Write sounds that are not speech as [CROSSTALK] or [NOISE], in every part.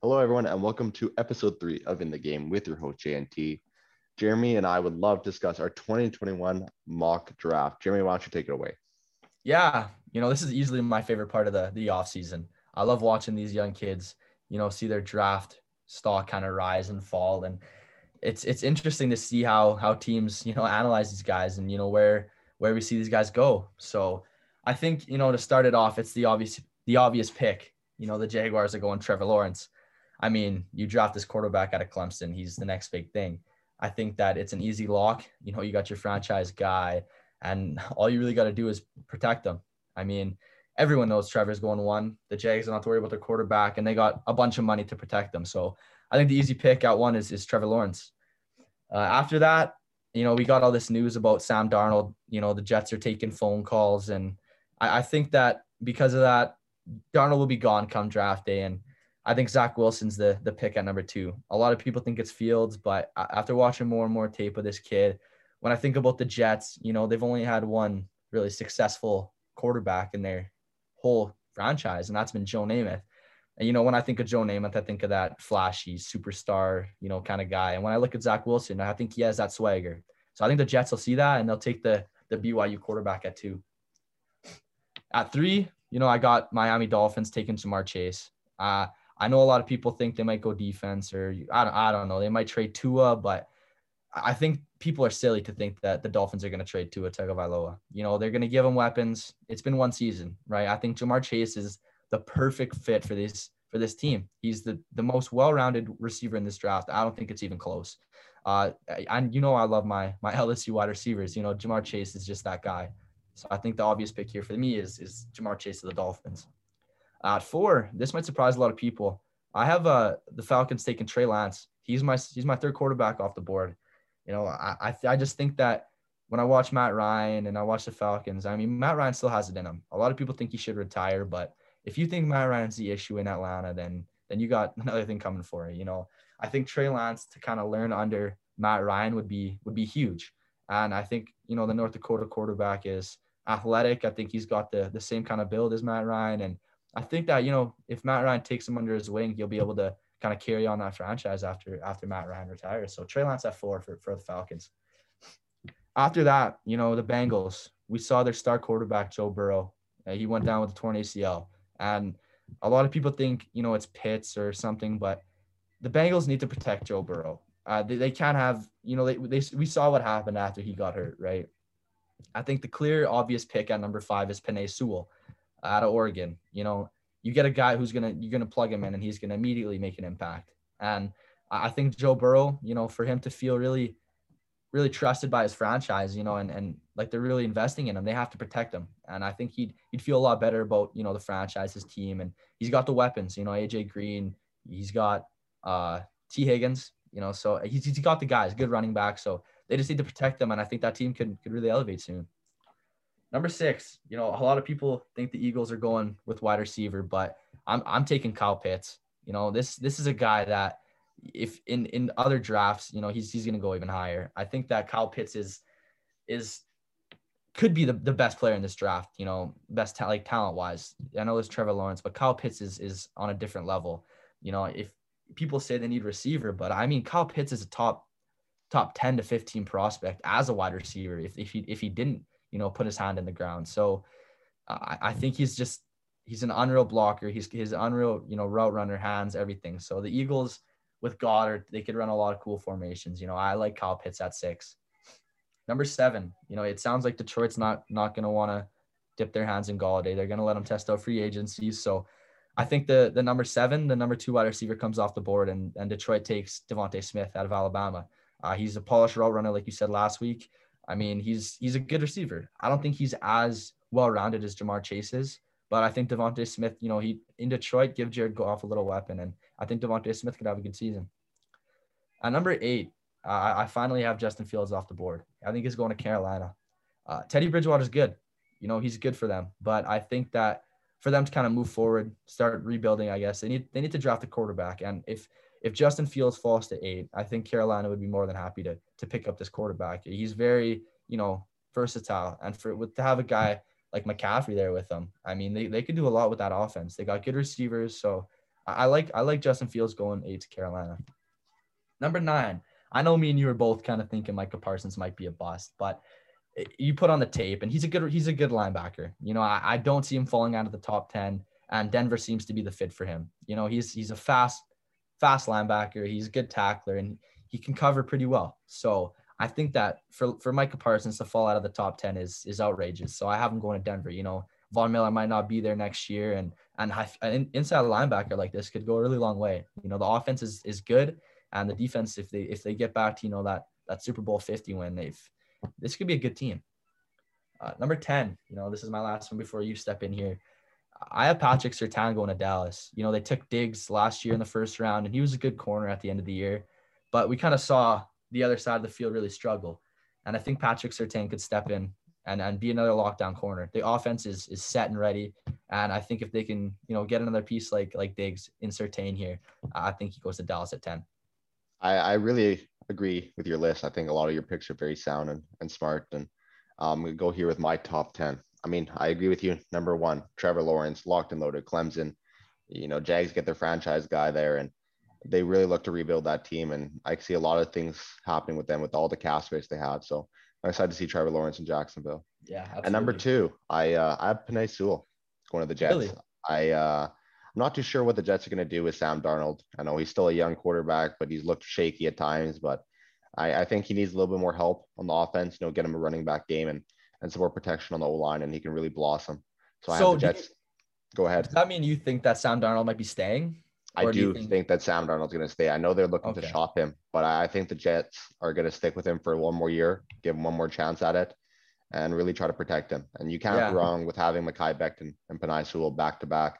Hello, everyone, and welcome to episode three of In the Game with your host, JNT. Jeremy and I would love to discuss our 2021 mock draft. Jeremy, why don't you take it away? Yeah, you know, this is easily my favorite part of the, the off season. I love watching these young kids, you know, see their draft stock kind of rise and fall. And it's it's interesting to see how how teams, you know, analyze these guys and, you know, where where we see these guys go. So I think, you know, to start it off, it's the obvious the obvious pick. You know, the Jaguars are going Trevor Lawrence. I mean, you draft this quarterback out of Clemson, he's the next big thing. I think that it's an easy lock. You know, you got your franchise guy, and all you really got to do is protect them. I mean, everyone knows Trevor's going one. The Jags don't have to worry about their quarterback, and they got a bunch of money to protect them. So I think the easy pick at one is, is Trevor Lawrence. Uh, after that, you know, we got all this news about Sam Darnold. You know, the Jets are taking phone calls, and I, I think that because of that, Darnold will be gone come draft day, and I think Zach Wilson's the the pick at number two. A lot of people think it's Fields, but after watching more and more tape of this kid, when I think about the Jets, you know they've only had one really successful quarterback in their whole franchise, and that's been Joe Namath. And you know when I think of Joe Namath, I think of that flashy superstar, you know, kind of guy. And when I look at Zach Wilson, I think he has that swagger. So I think the Jets will see that and they'll take the the BYU quarterback at two. At three, you know, I got Miami Dolphins taking Ja'Marr Chase. Uh, I know a lot of people think they might go defense or I don't, I don't know. They might trade Tua, but I think people are silly to think that the Dolphins are going to trade Tua Tagovailoa. You know, they're going to give him weapons. It's been one season, right? I think Ja'Marr Chase is the perfect fit for this for this team. He's the the most well-rounded receiver in this draft. I don't think it's even close. Uh, and you know, I love my my [LAUGHS] LSU wide receivers. You know, Ja'Marr Chase is just that guy. So I think the obvious pick here for me is is Ja'Marr Chase of the Dolphins. At four, this might surprise a lot of people. I have uh, the Falcons taking Trey Lance. He's my he's my third quarterback off the board. You know, I I, I just think that when I watch Matt Ryan and I watch the Falcons, I mean Matt Ryan still has it in him. A lot of people think he should retire, but if you think Matt Ryan's the issue in Atlanta, then then you got [LAUGHS] another thing coming for you. You know, I think Trey Lance to kind of learn under Matt Ryan would be would be huge. And I think you know the North Dakota quarterback is athletic. I think he's got the the same kind of build as Matt Ryan, and I think that you know if Matt Ryan takes him under his wing, he'll be able to kind of carry on that franchise after after Matt Ryan retires. So Trey Lance at four for, for the Falcons. After that, you know the Bengals. We saw their star quarterback Joe Burrow. Uh, he went down with a torn ACL, and a lot of people think you know it's Pitts or something, but the Bengals need to protect Joe Burrow. Uh, they, they can't have you know they, they we saw what happened after he got hurt, right? I think the clear obvious pick at number five is Penei Sewell out of Oregon. You know, you get a guy who's gonna you're gonna plug him in and he's gonna immediately make an impact. And I think Joe Burrow, you know, for him to feel really, really trusted by his franchise, you know, and and like they're really investing in him, they have to protect him. And I think he'd he'd feel a lot better about you know the franchise, his team, and he's got the weapons. You know, AJ Green, he's got uh Tee Higgins. You know, so he's, he's got the guys, good running back. So they just need to protect them, and I think that team could could really elevate soon. Number six, you know, a lot of people think the Eagles are going with wide receiver, but I'm I'm taking Kyle Pitts. You know, this this is a guy that if in in other drafts, you know, he's he's gonna go even higher. I think that Kyle Pitts is is could be the, the best player in this draft, you know, best ta- like talent wise. I know there's Trevor Lawrence, but Kyle Pitts is is on a different level. You know, if people say they need receiver, but I mean Kyle Pitts is a top top 10 to 15 prospect as a wide receiver. If if he if he didn't you know, put his hand in the ground. So I, I think he's just he's an unreal blocker. He's his unreal, you know, route runner, hands, everything. So the Eagles with Goedert, they could run a lot of cool formations. You know, I like Kyle Pitts at six. Number seven, you know, it sounds like Detroit's not not gonna want to dip their hands in Golladay. They're gonna let him test out free agencies. So I think the the number seven, the number two wide receiver comes off the board, and and Detroit takes DeVonta Smith out of Alabama. Uh, he's a polished route runner, like you said last week. I mean, he's he's a good receiver. I don't think he's as well rounded as Ja'Marr Chase is, but I think DeVonta Smith, you know, he in Detroit give Jared Goff a little weapon, and I think DeVonta Smith could have a good season. At number eight, uh, I finally have Justin Fields off the board. I think he's going to Carolina. Uh, Teddy Bridgewater is good. You know, he's good for them, but I think that for them to kind of move forward, start rebuilding, I guess they need they need to draft a quarterback. And if if Justin Fields falls to eight, I think Carolina would be more than happy to to pick up this quarterback. He's very, you know, versatile, and for with to have a guy like McCaffrey there with them, I mean, they, they could do a lot with that offense. They got good receivers, so I like I like Justin Fields going eight to Carolina. Number nine, I know me and you were both kind of thinking Micah Parsons might be a bust, but you put on the tape and he's a good he's a good linebacker. You know, I, I don't see him falling out of the top 10 and Denver seems to be the fit for him. You know, he's he's a fast fast linebacker, he's a good tackler and he can cover pretty well. So I think that for for Micah Parsons to fall out of the top 10 is is outrageous. So I have him going to Denver, you know. Von Miller might not be there next year and and an inside linebacker like this could go a really long way. You know, the offense is is good and the defense if they if they get back to, you know, that that Super Bowl 50 win, they've this could be a good team. Uh, number 10, you know, this is my last one before you step in here. I have Patrick Surtain going to Dallas. You know, they took Diggs last year in the first round, and he was a good corner at the end of the year. But we kind of saw the other side of the field really struggle. And I think Patrick Surtain could step in and, and be another lockdown corner. The offense is is set and ready. And I think if they can, you know, get another piece like like Diggs in Surtain here, I think he goes to Dallas at 10. I, I really agree with your list. I think a lot of your picks are very sound and, and smart. And I'm um, we go here with my top 10. I mean, I agree with you. Number one, Trevor Lawrence, locked and loaded, Clemson. You know, Jags get their franchise guy there, and they really look to rebuild that team. And I see a lot of things happening with them with all the cap space they have. So I'm excited to see Trevor Lawrence in Jacksonville. Yeah. Absolutely. And number two, I uh, I have Penei Sewell going to the Jets. Really? I uh, I'm not too sure what the Jets are going to do with Sam Darnold. I know he's still a young quarterback, but he's looked shaky at times. But I, I think he needs a little bit more help on the offense. You know, get him a running back game and and some more protection on the O line, and he can really blossom. So, I have the Jets. You, go ahead. Does that mean you think that Sam Darnold might be staying? I do, do think... think... that Sam Darnold's going to stay. I know they're looking okay. to shop him, but I think the Jets are going to stick with him for one more year, give him one more chance at it, and really try to protect him. And you can't yeah. go wrong with having Mekhi Becton and Penei Sewell back to back.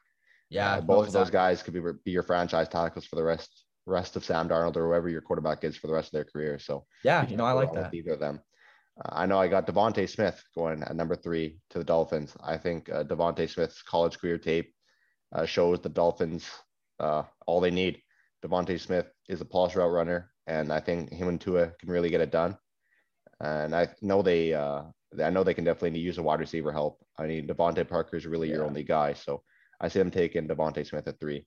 Yeah, uh, both of those guys could be be your franchise tackles for the rest rest of Sam Darnold or whoever your quarterback is for the rest of their career. So yeah, you know I like that. Either of them. I know I got DeVonta Smith going at number three to the Dolphins. I think uh, DeVonta Smith's college career tape uh, shows the Dolphins uh, all they need. DeVonta Smith is a polished route runner, and I think him and Tua can really get it done. And I know they, uh, I know they can definitely use a wide receiver help. I mean, DeVante Parker is really yeah. your only guy, so I see them taking DeVonta Smith at three.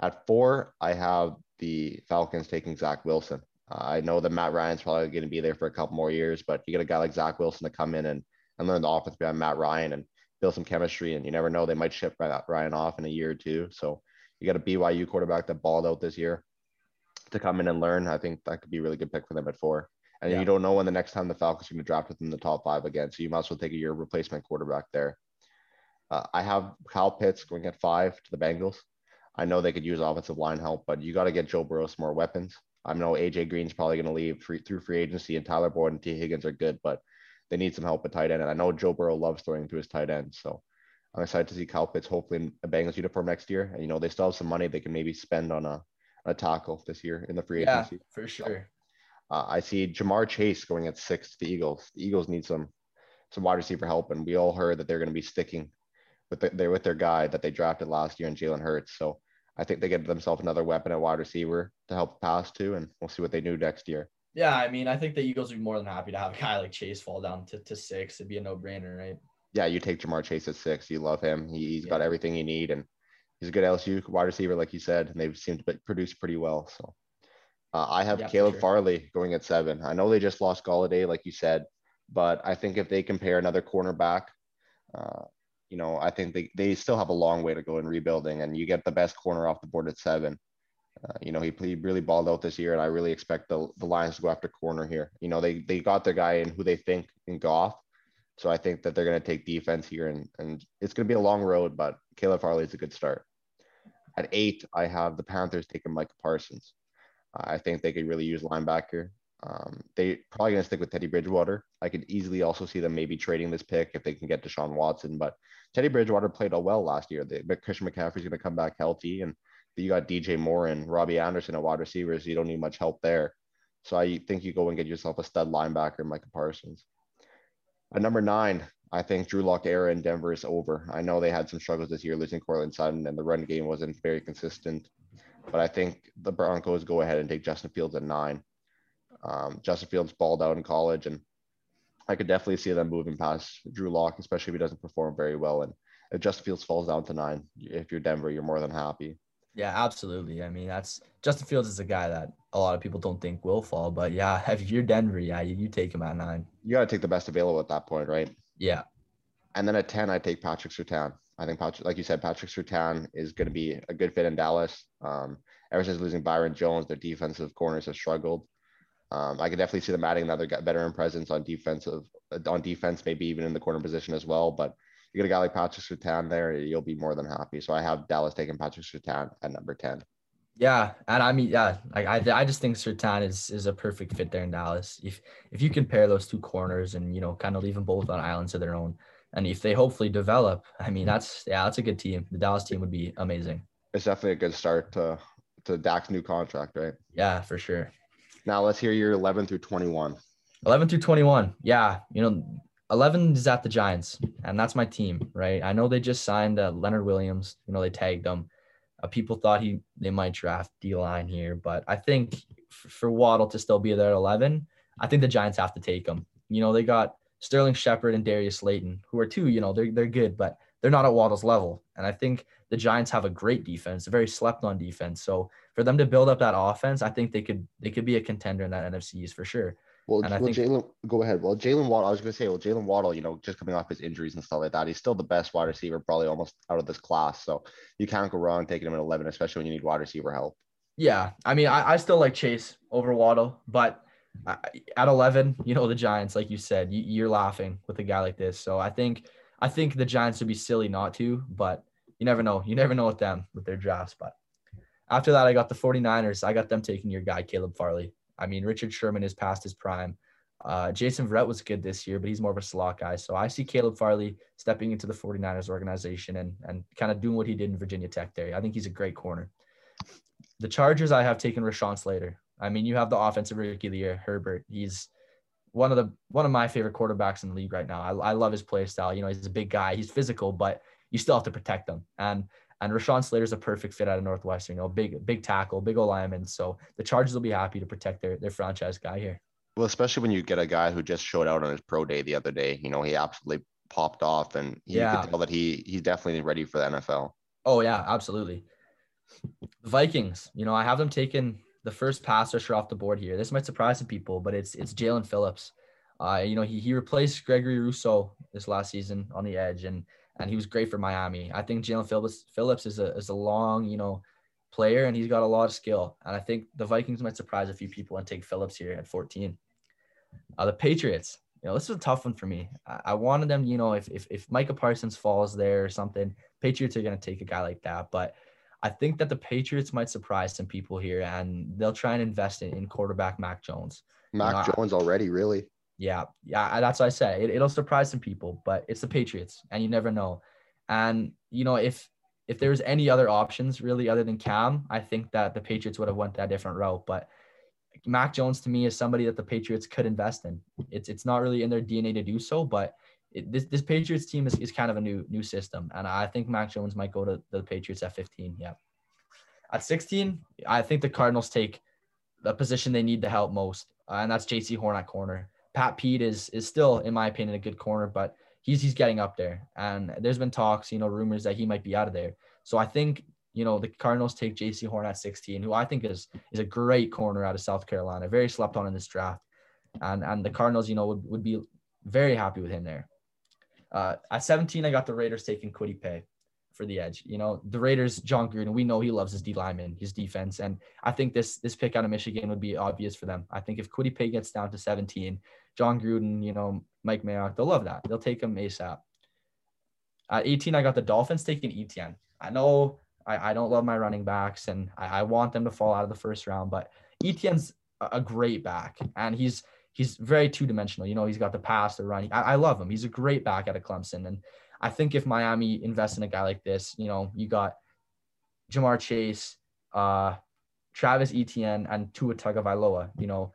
At four, I have the Falcons taking Zach Wilson. Uh, I know that Matt Ryan's probably going to be there for a couple more years, but you get a guy like Zach Wilson to come in and, and learn the offense behind Matt Ryan and build some chemistry. And you never know, they might ship Ryan off in a year or two. So you got a BYU quarterback that balled out this year to come in and learn. I think that could be a really good pick for them at four. And yeah. you don't know when the next time the Falcons are going to draft within the top five again. So you might as well take a year replacement quarterback there. Uh, I have Kyle Pitts going at five to the Bengals. I know they could use offensive line help, but you got to get Joe Burrow some more weapons. I know AJ Green's probably going to leave free, through free agency, and Tyler Boyd and T. Higgins are good, but they need some help at tight end. And I know Joe Burrow loves throwing to his tight end, so I'm excited to see Kyle Pitts hopefully in a Bengals uniform next year. And you know they still have some money they can maybe spend on a, a tackle this year in the free yeah, agency. for sure. So, uh, I see Ja'Marr Chase going at six to the Eagles. The Eagles need some some wide receiver help, and we all heard that they're going to be sticking with the, they're with their guy that they drafted last year in Jalen Hurts. So I think they get themselves another weapon at wide receiver to help pass to, and we'll see what they do next year. Yeah, I mean, I think the Eagles would be more than happy to have a guy like Chase fall down to, to six. It'd be a no brainer, right? Yeah, you take Ja'Marr Chase at six. You love him. He, has yeah. got everything you need, and he's a good LSU wide receiver, like you said, and they've seemed to produce pretty well. So uh, I have yeah, Caleb sure. Farley going at seven. I know they just lost Golladay, like you said, but I think if they compare another cornerback, uh, you know, I think they, they still have a long way to go in rebuilding, and you get the best corner off the board at seven. Uh, you know, he, he really balled out this year, and I really expect the, the Lions to go after corner here. You know, they they got their guy in who they think in Goff, so I think that they're going to take defense here, and and it's going to be a long road, but Caleb Farley is a good start. At eight, I have the Panthers taking Micah Parsons. I think they could really use linebacker. Um, they probably going to stick with Teddy Bridgewater. I could easily also see them maybe trading this pick if they can get Deshaun Watson. But Teddy Bridgewater played all well last year. The, but Christian McCaffrey's going to come back healthy, and you got DJ Moore and Robbie Anderson at wide receivers. So you don't need much help there. So I think you go and get yourself a stud linebacker, Micah Parsons. At number nine, I think Drew Lock era in Denver is over. I know they had some struggles this year losing Courtland Sutton, and the run game wasn't very consistent. But I think the Broncos go ahead and take Justin Fields at nine. Um, Justin Fields balled out in college, and I could definitely see them moving past Drew Lock, especially if he doesn't perform very well. And if Justin Fields falls down to nine, if you're Denver, you're more than happy. Yeah, absolutely. I mean, that's Justin Fields is a guy that a lot of people don't think will fall, but yeah, [LAUGHS] if you're Denver, yeah, you, you take him at nine. You got to take the best available at that point, right? Yeah. And then at 10, I take Patrick Surtain. I think Patrick, like you said, Patrick Surtain is going to be a good fit in Dallas. Um, ever since losing Byron Jones, their defensive corners have struggled. Um, I could definitely see them adding another veteran presence on defensive, on defense, maybe even in the corner position as well. But you get a guy like Patrick Surtain there, you'll be more than happy. So I have Dallas taking Patrick Surtain at number 10. Yeah, and I mean, yeah, like I, I just think Surtain is is a perfect fit there in Dallas. If if you can pair those two corners and you know kind of leave them both on islands of their own, and if they hopefully develop, I mean, that's yeah, that's a good team. The Dallas team would be amazing. It's definitely a good start to to Dak's new contract, right? Yeah, for sure. Now let's hear your 11 through 21. 11 through 21. Yeah, you know, 11 is at the Giants, and that's my team, right? I know they just signed uh, Leonard Williams. You know, they tagged him. Uh, people thought he they might draft D line here, but I think f- for Waddle to still be there at 11, I think the Giants have to take him. You know, they got Sterling Shepard and Darius Slayton, who are two, you know, they're, they're good, but they're not at Waddle's level. And I think the Giants have a great defense, a very slept on defense. So for them to build up that offense, I think they could they could be a contender in that NFC East for sure. Well, and well think, Jalen, go ahead. Well, Jaylen Waddle, I was going to say, well, Jaylen Waddle, you know, just coming off his injuries and stuff like that, he's still the best wide receiver, probably almost out of this class. So you can't go wrong taking him at 11, especially when you need wide receiver help. Yeah. I mean, I, I still like Chase over Waddle, but at 11, you know, the Giants, like you said, you, you're laughing with a guy like this. So I think, I think the Giants would be silly not to, but you never know. You never know with them, with their drafts. But after that, I got the 49ers. I got them taking your guy, Caleb Farley. I mean, Richard Sherman is past his prime. Uh, Jason Verrett was good this year, but he's more of a slot guy. So I see Caleb Farley stepping into the 49ers organization and, and kind of doing what he did in Virginia Tech there. I think he's a great corner. The Chargers, I have taken Rashawn Slater. I mean, you have the offensive rookie of the year, Herbert. He's one of the one of my favorite quarterbacks in the league right now. I, I love his play style. You know, he's a big guy. He's physical, but you still have to protect him. And and Rashawn Slater's a perfect fit out of Northwestern. You know, big big tackle, big old lineman. So the Chargers will be happy to protect their their franchise guy here. Well, especially when you get a guy who just showed out on his pro day the other day. You know, he absolutely popped off, and you yeah. could tell that he he's definitely ready for the NFL. Oh yeah, absolutely. The Vikings. You know, I have them taken the first pass rusher off the board here. This might surprise some people, but it's it's Jaelan Phillips. Uh, you know, he he replaced Gregory Rousseau this last season on the edge, and and he was great for Miami. I think Jaelan Phillips Phillips is a is a long, you know, player, and he's got a lot of skill. And I think the Vikings might surprise a few people and take Phillips here at 14. Uh, the Patriots, you know, this is a tough one for me. I, I wanted them, you know, if if if Micah Parsons falls there or something, Patriots are going to take a guy like that, but I think that the Patriots might surprise some people here, and they'll try and invest in, in quarterback Mac Jones. Mac you know, Jones already, really? Yeah, yeah, that's what I say. It, it'll surprise some people, but it's the Patriots, and you never know. And you know, if if there's any other options really other than Cam, I think that the Patriots would have went that different route. But Mac Jones to me is somebody that the Patriots could invest in. It's it's not really in their DNA to do so, but it, this this Patriots team is, is kind of a new new system, and I think Mac Jones might go to the Patriots at 15. Yeah, at 16, I think the Cardinals take the position they need to help most, and that's Jaycee Horn at corner. Pat Pete is is still, in my opinion, a good corner, but he's he's getting up there, and there's been talks, you know, rumors that he might be out of there. So I think you know the Cardinals take Jaycee Horn at 16, who I think is is a great corner out of South Carolina, very slept on in this draft, and and the Cardinals, you know, would, would be very happy with him there. Uh, at 17, I got the Raiders taking Kwity Paye for the edge. You know, the Raiders, Jon Gruden, we know he loves his D lineman, his defense. And I think this this pick out of Michigan would be obvious for them. I think if Kwity Paye gets down to 17, Jon Gruden, you know, Mike Mayock, they'll love that. They'll take him ASAP. At 18, I got the Dolphins taking Etienne. I know I, I don't love my running backs and I, I want them to fall out of the first round, but Etienne's a great back and he's he's very two dimensional. You know, he's got the pass, the run. I, I love him. He's a great back out of Clemson. And I think if Miami invests in a guy like this, you know, you got Ja'Marr Chase, uh, Travis Etienne, and Tua Tagovailoa, you know,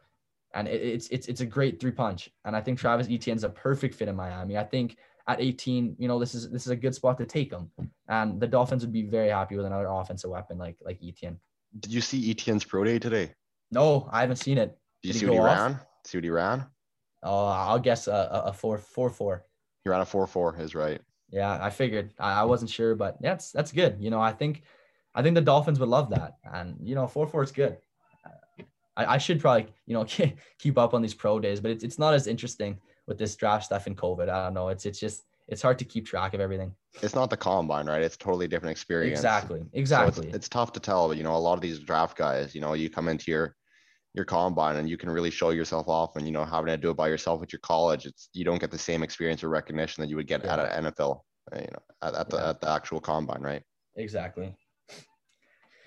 and it, it's it's it's a great three punch. And I think Travis Etienne's a perfect fit in Miami. I think at 18, you know, this is this is a good spot to take him. And the Dolphins would be very happy with another offensive weapon like like Etienne. Did you see Etienne's pro day today? No, I haven't seen it. Did you Did see what he off? ran? See what he ran? Oh, I'll guess a, a four four four. He ran a four four. Is right. Yeah, I figured. I, I wasn't sure, but yeah, that's that's good. You know, I think I think the Dolphins would love that. And, you know, 4 4 is good. I, I should probably, you know, [LAUGHS] keep up on these pro days, but it's, it's not as interesting with this draft stuff in COVID. I don't know. It's, it's just, it's hard to keep track of everything. It's not the combine, right? It's totally different experience. Exactly. Exactly. So it's, it's tough to tell, but you know, a lot of these draft guys, you know, you come into your, your combine and you can really show yourself off and you know having to do it by yourself at your college it's you don't get the same experience or recognition that you would get yeah. at an NFL uh, you know at, at the yeah. at the actual combine right? Exactly.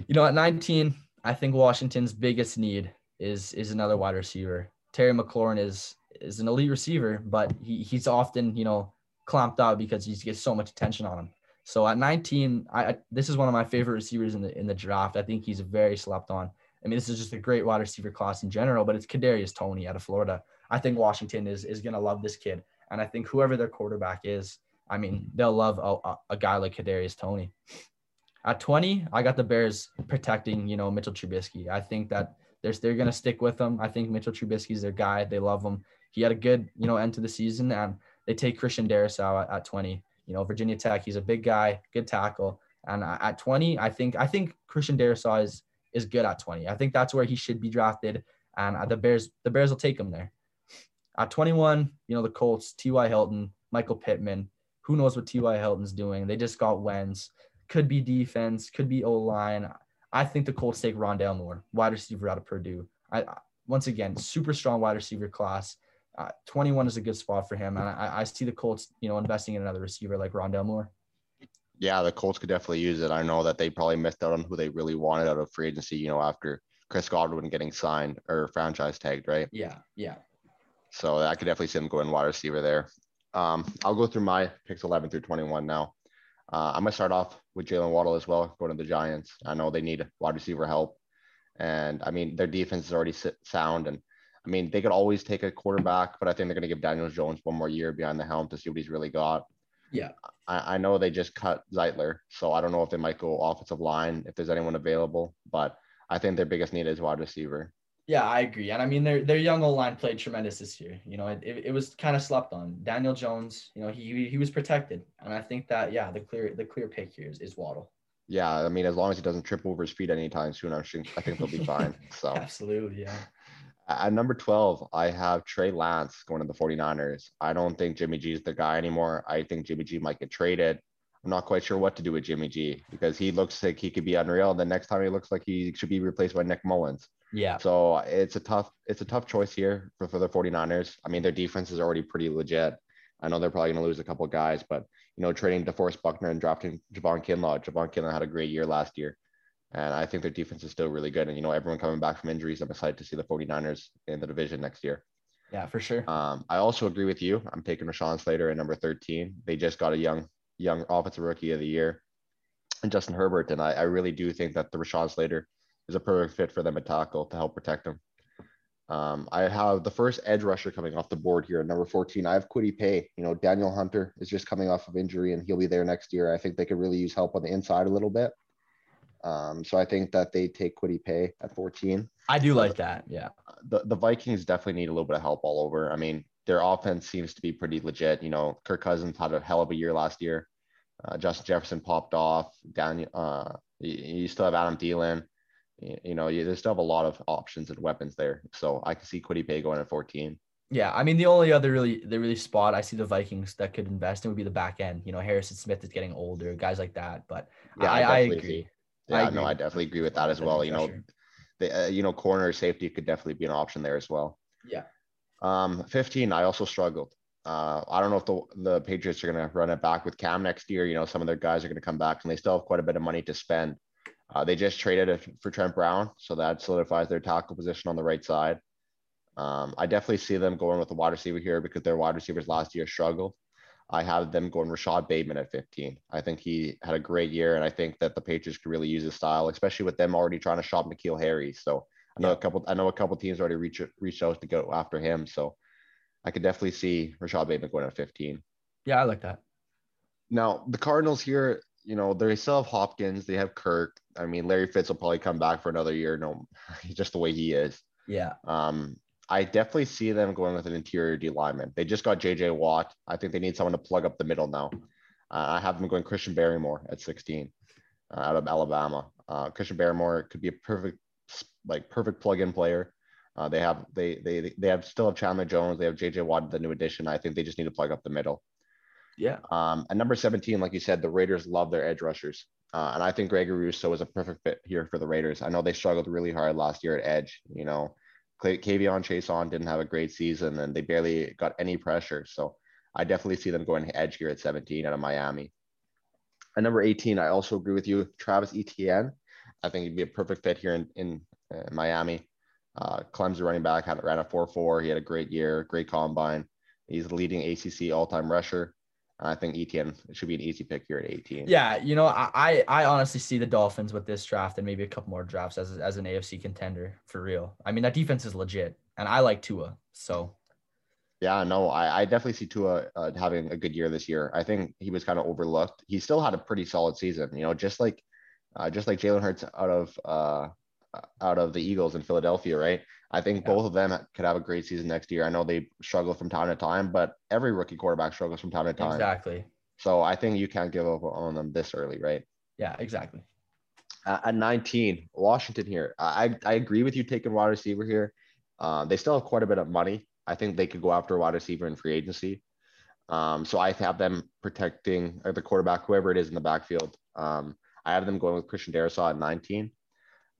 You know at 19 I think Washington's biggest need is is another wide receiver. Terry McLaurin is is an elite receiver but he, he's often you know clamped out because he gets so much attention on him. So at 19 I, I this is one of my favorite receivers in the in the draft. I think he's very slept on I mean, this is just a great wide receiver class in general, but it's Kadarius Toney out of Florida. I think Washington is is gonna love this kid, and I think whoever their quarterback is, I mean, they'll love a, a guy like Kadarius Toney. At 20, I got the Bears protecting, you know, Mitchell Trubisky. I think that they're they're gonna stick with him. I think Mitchell Trubisky's their guy. They love him. He had a good, you know, end to the season, and they take Christian Darrisaw at, at 20. You know, Virginia Tech. He's a big guy, good tackle. And uh, at 20, I think I think Christian Darrisaw is is good at 20. I think that's where he should be drafted, and the Bears the Bears will take him there. At 21, you know the Colts, T.Y. Hilton, Michael Pittman. Who knows what T.Y. Hilton's doing? They just got Wentz. Could be defense, could be O line. I think the Colts take Rondale Moore, wide receiver out of Purdue. I once again super strong wide receiver class. Uh, 21 is a good spot for him, and I, I see the Colts, you know, investing in another receiver like Rondale Moore yeah, the Colts could definitely use it. I know that they probably missed out on who they really wanted out of free agency, you know, after Chris Godwin getting signed or franchise tagged, right? Yeah, yeah. So I could definitely see them going wide receiver there. Um, I'll go through my picks 11 through 21 now. Uh, I'm gonna start off with Jaylen Waddle as well, going to the Giants. I know they need wide receiver help, and I mean their defense is already sound, and I mean they could always take a quarterback, but I think they're gonna give Daniel Jones one more year behind the helm to see what he's really got. Yeah. I, I know they just cut Zeitler, so I don't know if they might go offensive line if there's anyone available, but I think their biggest need is wide receiver. Yeah, I agree. And I mean, their their young O line played tremendous this year. You know, it, it, it, was kind of slept on. Daniel Jones, you know, he he was protected, and I think that yeah, the clear the clear pick here is, is Waddle. Yeah, I mean, as long as he doesn't trip over his feet anytime soon, I think I think they'll be fine. [LAUGHS] So absolutely, yeah. At number 12, I have Trey Lance going to the 49ers. I don't think Jimmy G is the guy anymore. I think Jimmy G might get traded. I'm not quite sure what to do with Jimmy G because he looks like he could be unreal. The next time he looks like he should be replaced by Nick Mullens. Yeah. So it's a tough, it's a tough choice here for, for the 49ers. I mean, their defense is already pretty legit. I know they're probably going to lose a couple guys, but you know, trading DeForest Buckner and drafting Javon Kinlaw. Javon Kinlaw had a great year last year. And I think their defense is still really good. And, you know, everyone coming back from injuries, I'm excited to see the 49ers in the division next year. Yeah, for sure. Um, I also agree with you. I'm taking Rashawn Slater at number 13. They just got a young, young offensive rookie of the year and Justin Herbert. And I, I really do think that the Rashawn Slater is a perfect fit for them at tackle to help protect them. Um, I have the first edge rusher coming off the board here at number 14. I have Kwity Paye. You know, Danielle Hunter is just coming off of injury and he'll be there next year. I think they could really use help on the inside a little bit. Um, so I think that they take Kwity Paye at 14. I do like that. Yeah. The the Vikings definitely need a little bit of help all over. I mean, their offense seems to be pretty legit. You know, Kirk Cousins had a hell of a year last year. Uh, Justin Jefferson popped off. Daniel, uh, you, you still have Adam Thielen. You, you know, you, there's still have a lot of options and weapons there. So I can see Kwity Paye going at 14. Yeah, I mean the only other really the really spot I see the Vikings that could invest in would be the back end. You know, Harrison Smith is getting older, guys like that. But yeah, I, I, I agree. Yeah, I no, I definitely agree with that as well. You know, the uh, you know corner safety could definitely be an option there as well. Yeah. Um, 15. I also struggled. Uh, I don't know if the the Patriots are going to run it back with Cam next year. You know, some of their guys are going to come back, and they still have quite a bit of money to spend. Uh, they just traded it for Trent Brown, so that solidifies their tackle position on the right side. Um, I definitely see them going with the wide receiver here because their wide receivers last year struggled. I have them going Rashod Bateman at 15. I think he had a great year, and I think that the Patriots could really use his style, especially with them already trying to shop N'Keal Harry. So I know yeah. a couple. I know a couple teams already reached reached out to go after him. So I could definitely see Rashod Bateman going at 15. Yeah, I like that. Now the Cardinals here, you know, they still have Hopkins. They have Kirk. I mean, Larry Fitz will probably come back for another year. No, [LAUGHS] just the way he is. Yeah. Um, I definitely see them going with an interior D lineman. They just got JJ Watt. I think they need someone to plug up the middle now. Uh, I have them going Christian Barmore at 16 uh, out of Alabama. Uh, Christian Barmore could be a perfect, like perfect plug-in player. Uh, they have they they they have still have Chandler Jones. They have JJ Watt, the new addition. I think they just need to plug up the middle. Yeah. Um, and number 17, like you said, the Raiders love their edge rushers. Uh, and I think Gregory Rousseau is a perfect fit here for the Raiders. I know they struggled really hard last year at edge. You know, K'Von Chaisson didn't have a great season and they barely got any pressure. So I definitely see them going edge here at 17 out of Miami. At number 18, I also agree with you, Travis Etienne. I think he'd be a perfect fit here in, in uh, Miami. Uh, Clemson running back had ran a 4-4. He had a great year, great combine. He's the leading ACC all-time rusher. I think Etienne should be an easy pick here at 18. Yeah, you know, I I honestly see the Dolphins with this draft and maybe a couple more drafts as as an AFC contender for real. I mean, that defense is legit, and I like Tua. So. Yeah, no, I, I definitely see Tua uh, having a good year this year. I think he was kind of overlooked. He still had a pretty solid season, you know, just like, uh, just like Jalen Hurts out of uh, out of the Eagles in Philadelphia, right? I think yeah. both of them could have a great season next year. I know they struggle from time to time, but every rookie quarterback struggles from time to time. Exactly. So I think you can't give up on them this early, right? Yeah, exactly. Uh, at 19, Washington here. I, I agree with you taking wide receiver here. Uh, they still have quite a bit of money. I think they could go after a wide receiver in free agency. Um, so I have them protecting the quarterback, whoever it is in the backfield. Um, I have them going with Christian Darrisaw at 19.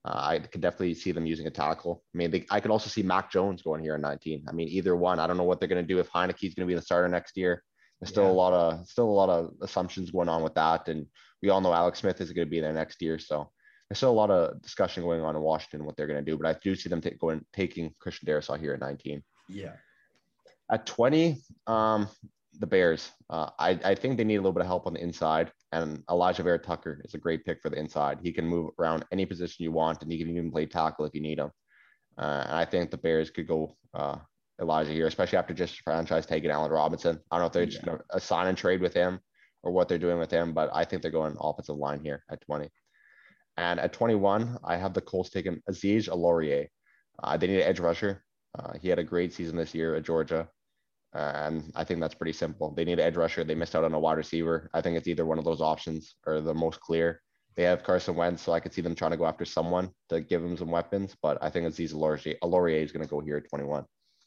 Uh, I could definitely see them using a tackle. I mean, they, I could also see Mac Jones going here in 19. I mean, either one. I don't know what they're going to do if Heinicke's going to be the starter next year. There's still yeah. a lot of still a lot of assumptions going on with that, and we all know Alex Smith is going to be there next year. So there's still a lot of discussion going on in Washington what they're going to do. But I do see them t- going taking Christian Darrisaw here at 19. Yeah. At 20, um, the Bears. Uh, I, I think they need a little bit of help on the inside, and Elijah Vera Tucker is a great pick for the inside. He can move around any position you want, and he can even play tackle if you need him. Uh, and I think the Bears could go uh, Elijah here, especially after just franchise taking Allen Robinson. I don't know if they're yeah. just going to assign and trade with him or what they're doing with him, but I think they're going offensive line here at 20. And at 21, I have the Colts taking Azeez Ojulari. Uh, they need an edge rusher. Uh, he had a great season this year at Georgia. And I think that's pretty simple. They need an edge rusher. They missed out on a wide receiver. I think it's either one of those options or the most clear. They have Carson Wentz, so I could see them trying to go after someone to give him some weapons. But I think Azeez Ojulari is going to go here at 21.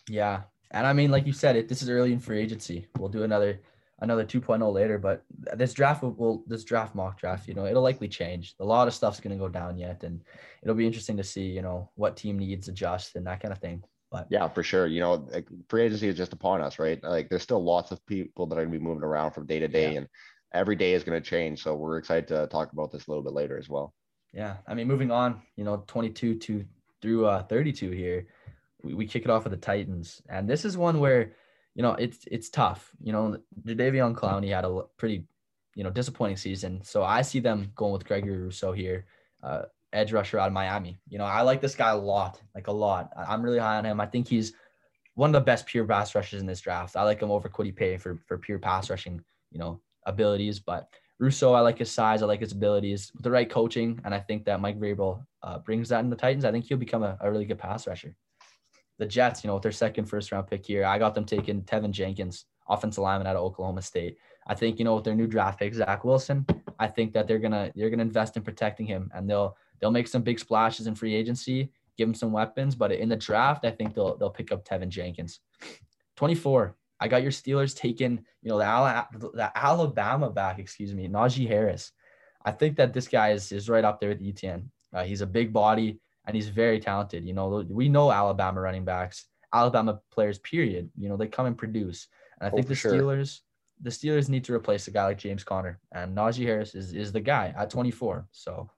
Yeah, and I mean, like you said, it this is early in free agency. We'll do another another 2.0 later, but this draft will, will this draft mock draft, you know, it'll likely change. A lot of stuff's going to go down yet, and it'll be interesting to see, you know, what team needs adjust and that kind of thing. But yeah, for sure. You know, like free agency is just upon us, right? Like there's still lots of people that are gonna be moving around from day to day, yeah. and every day is gonna change. So we're excited to talk about this a little bit later as well. Yeah, I mean, moving on, you know, 22 to through uh, 32 here, we, we kick it off with the Titans, and this is one where, you know, it's it's tough. You know, Jadeveon Clowney had a pretty, you know, disappointing season. So I see them going with Gregory Rousseau here. Uh, edge rusher out of Miami. You know, I like this guy a lot, like a lot. I'm really high on him. I think he's one of the best pure pass rushers in this draft. I like him over Kwity Paye for for pure pass rushing, you know, abilities. But Rousseau, I like his size, I like his abilities with the right coaching, and I think that Mike Vrabel uh, brings that in the Titans. I think he'll become a, a really good pass rusher. The Jets, you know, with their second first round pick here, I got them taking Teven Jenkins, offensive lineman out of Oklahoma State. I think you know with their new draft pick Zach Wilson, I think that they're gonna they're gonna invest in protecting him, and they'll they'll make some big splashes in free agency, give them some weapons, but in the draft, I think they'll they'll pick up Teven Jenkins. 24. I got your Steelers taking, you know, the, the Alabama back, excuse me, Najee Harris. I think that this guy is, is right up there with Etienne. Uh, he's a big body and he's very talented. You know, we know Alabama running backs, Alabama players, period. You know, they come and produce. And I oh, think the Steelers, the Steelers need to replace a guy like James Conner. And Najee Harris is, is the guy at 24. So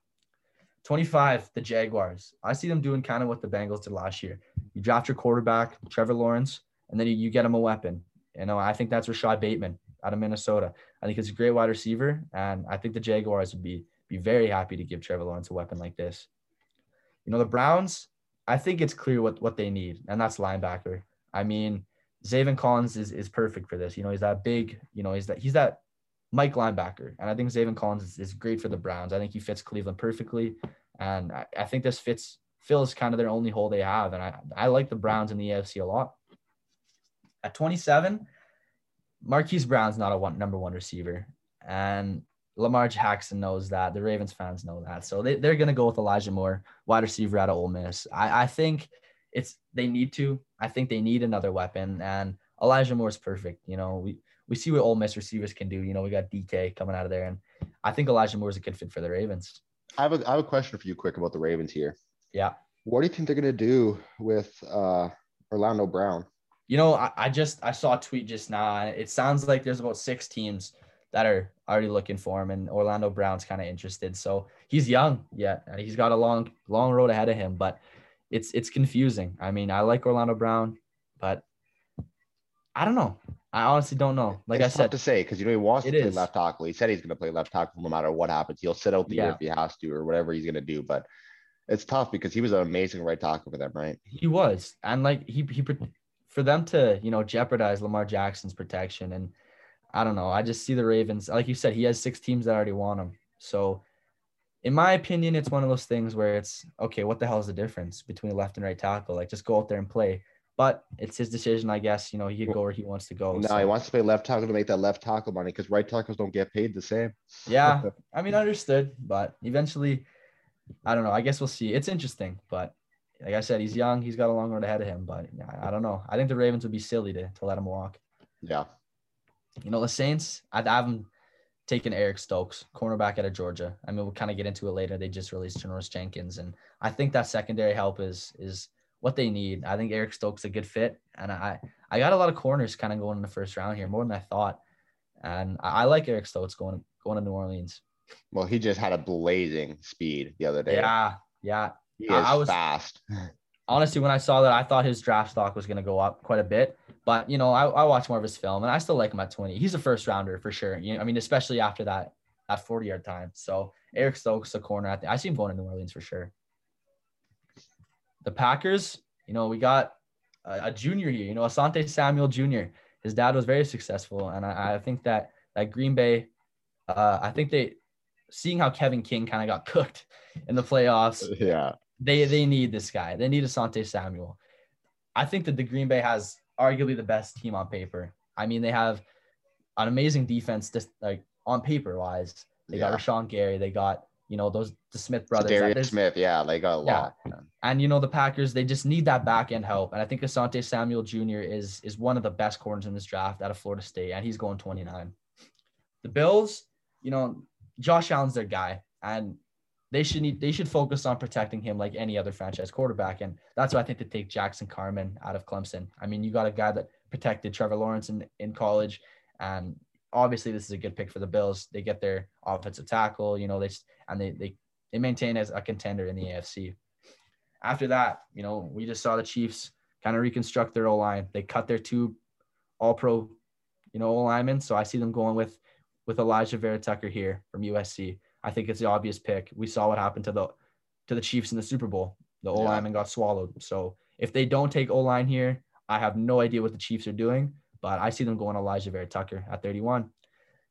25, the Jaguars. I see them doing kind of what the Bengals did last year. You draft your quarterback, Trevor Lawrence, and then you, you get him a weapon. You know, I think that's Rashod Bateman out of Minnesota. I think he's a great wide receiver, and I think the Jaguars would be be very happy to give Trevor Lawrence a weapon like this. You know, the Browns, I think it's clear what, what they need, and that's linebacker. I mean, Zaven Collins is, is perfect for this. You know, he's that big, you know, he's that he's that Mike linebacker. And I think Zaven Collins is, is, great for the Browns. I think he fits Cleveland perfectly. And I, I, think this fits fills kind of their only hole they have. And I, I like the Browns in the AFC a lot. At 27, Marquise Brown's not a one number one receiver. And Lamar Jackson knows that. The Ravens fans know that. So they, they're going to go with Elijah Moore, wide receiver out of Ole Miss. I, I think it's they need to. I think they need another weapon. And Elijah Moore is perfect. You know, we, we see what Ole Miss receivers can do. You know, we got DK coming out of there. And I think Elijah Moore is a good fit for the Ravens. I have a, I have a question for you quick about the Ravens here. Yeah. What do you think they're going to do with uh, Orlando Brown? You know, I, I just I saw a tweet just now, and it sounds like there's about six teams that are already looking for him, and Orlando Brown's kind of interested. So he's young, yeah, and he's got a long long road ahead of him, but it's it's confusing. I mean, I like Orlando Brown, but I don't know. I honestly don't know. Like it's I said, to say because you know he wants to play is. left tackle. He said he's going to play left tackle no matter what happens. He'll sit out the yeah. year if he has to or whatever he's going to do. But it's tough because he was an amazing right tackle for them, right? He was, and like he he for them to you know jeopardize Lamar Jackson's protection, and I don't know. I just see the Ravens, like you said, he has six teams that already want him. So, in my opinion, it's one of those things where it's okay. What the hell is the difference between left and right tackle? Like just go out there and play. But it's his decision, I guess. You know, he could go where he wants to go. No, so. he wants to play left tackle to make that left tackle money because right tackles don't get paid the same. yeah, [LAUGHS] I mean, understood. But eventually, I don't know. I guess we'll see. It's interesting, but like I said, he's young. He's got a long road ahead of him. But I, I don't know. I think the Ravens would be silly to, to let him walk. Yeah. You know, the Saints, I, I haven't taken Eric Stokes, cornerback out of Georgia. I mean, we'll kind of get into it later. They just released Janoris Jenkins. And I think that secondary help is is what they need. I think Eric Stokes a good fit. And I I got a lot of corners kind of going in the first round here, more than I thought. And I, I like Eric Stokes going going to New Orleans. Well, he just had a blazing speed the other day. Yeah, yeah. He is I, was fast. [LAUGHS] honestly, when I saw that, I thought his draft stock was going to go up quite a bit. But you know, I, I watch more of his film, and I still like him at 20. He's a first rounder for sure. You know, I mean, especially after that that 40 yard time. So Eric Stokes, a corner. I, I see him going to New Orleans for sure. The Packers, you know, we got a, a junior here. You know, Asante Samuel Jr. His dad was very successful, and I, I think that that Green Bay, uh, I think they, seeing how Kevin King kind of got [LAUGHS] cooked in the playoffs. Yeah. They they need this guy. They need Asante Samuel. I think that the Green Bay has arguably the best team on paper. I mean, they have an amazing defense, just like on paper wise. They yeah. got Rashan Gary. They got you know those the Smith brothers. Darius Smith, yeah, they got a yeah. lot. And you know the Packers, they just need that back end help. And I think Asante Samuel Jr. is is one of the best corners in this draft out of Florida State, and he's going 29. The Bills, you know, Josh Allen's their guy, and they should need they should focus on protecting him like any other franchise quarterback. And that's why I think they take Jackson Carman out of Clemson. I mean, you got a guy that protected Trevor Lawrence in, in college. And obviously this is a good pick for the Bills. They get their offensive tackle, you know, they and they they they maintain as a contender in the AFC. After that, you know, we just saw the Chiefs kind of reconstruct their O line. They cut their two all pro, you know, O linemen. So I see them going with with Elijah Vera-Tucker here from USC. I think it's the obvious pick. We saw what happened to the to the Chiefs in the Super Bowl. The O lineman got swallowed. So if they don't take O line here, I have no idea what the Chiefs are doing. But I see them going Elijah Vera-Tucker at 31.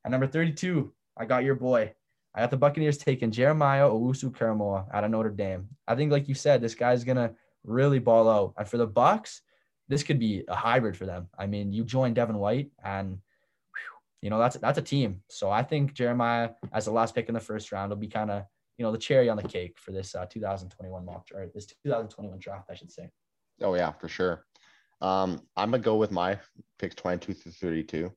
At number 32, I got your boy. I got the Buccaneers taking Jeremiah Owusu-Koramoah out of Notre Dame. I think, like you said, this guy's gonna really ball out. And for the Bucks, this could be a hybrid for them. I mean, you join Devin White and you know, that's that's a team. So I think Jeremiah as the last pick in the first round will be kind of, you know, the cherry on the cake for this uh, 2021 mock or this 2021 draft, I should say. Oh yeah, for sure. Um, I'm gonna go with my picks 22 through 32.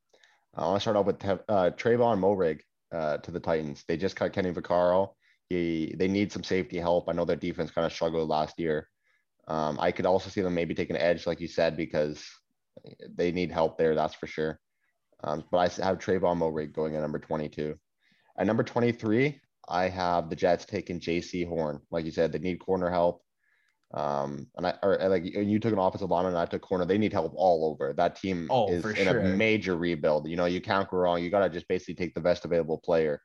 I want to start off with uh, Trevon Moehrig uh, to the Titans. They just cut Kenny Vaccaro. He they need some safety help. I know their defense kind of struggled last year. Um, I could also see them maybe take an edge, like you said, because they need help there. That's for sure. Um, but I have Trevon Moehrig going at number 22. At number 23, I have the Jets taking Jaycee Horn. Like you said, they need corner help. Um, and I or like you took an offensive lineman and I took corner. They need help all over. That team oh, is in sure. a major rebuild. You know, you can't go wrong. You got to just basically take the best available player,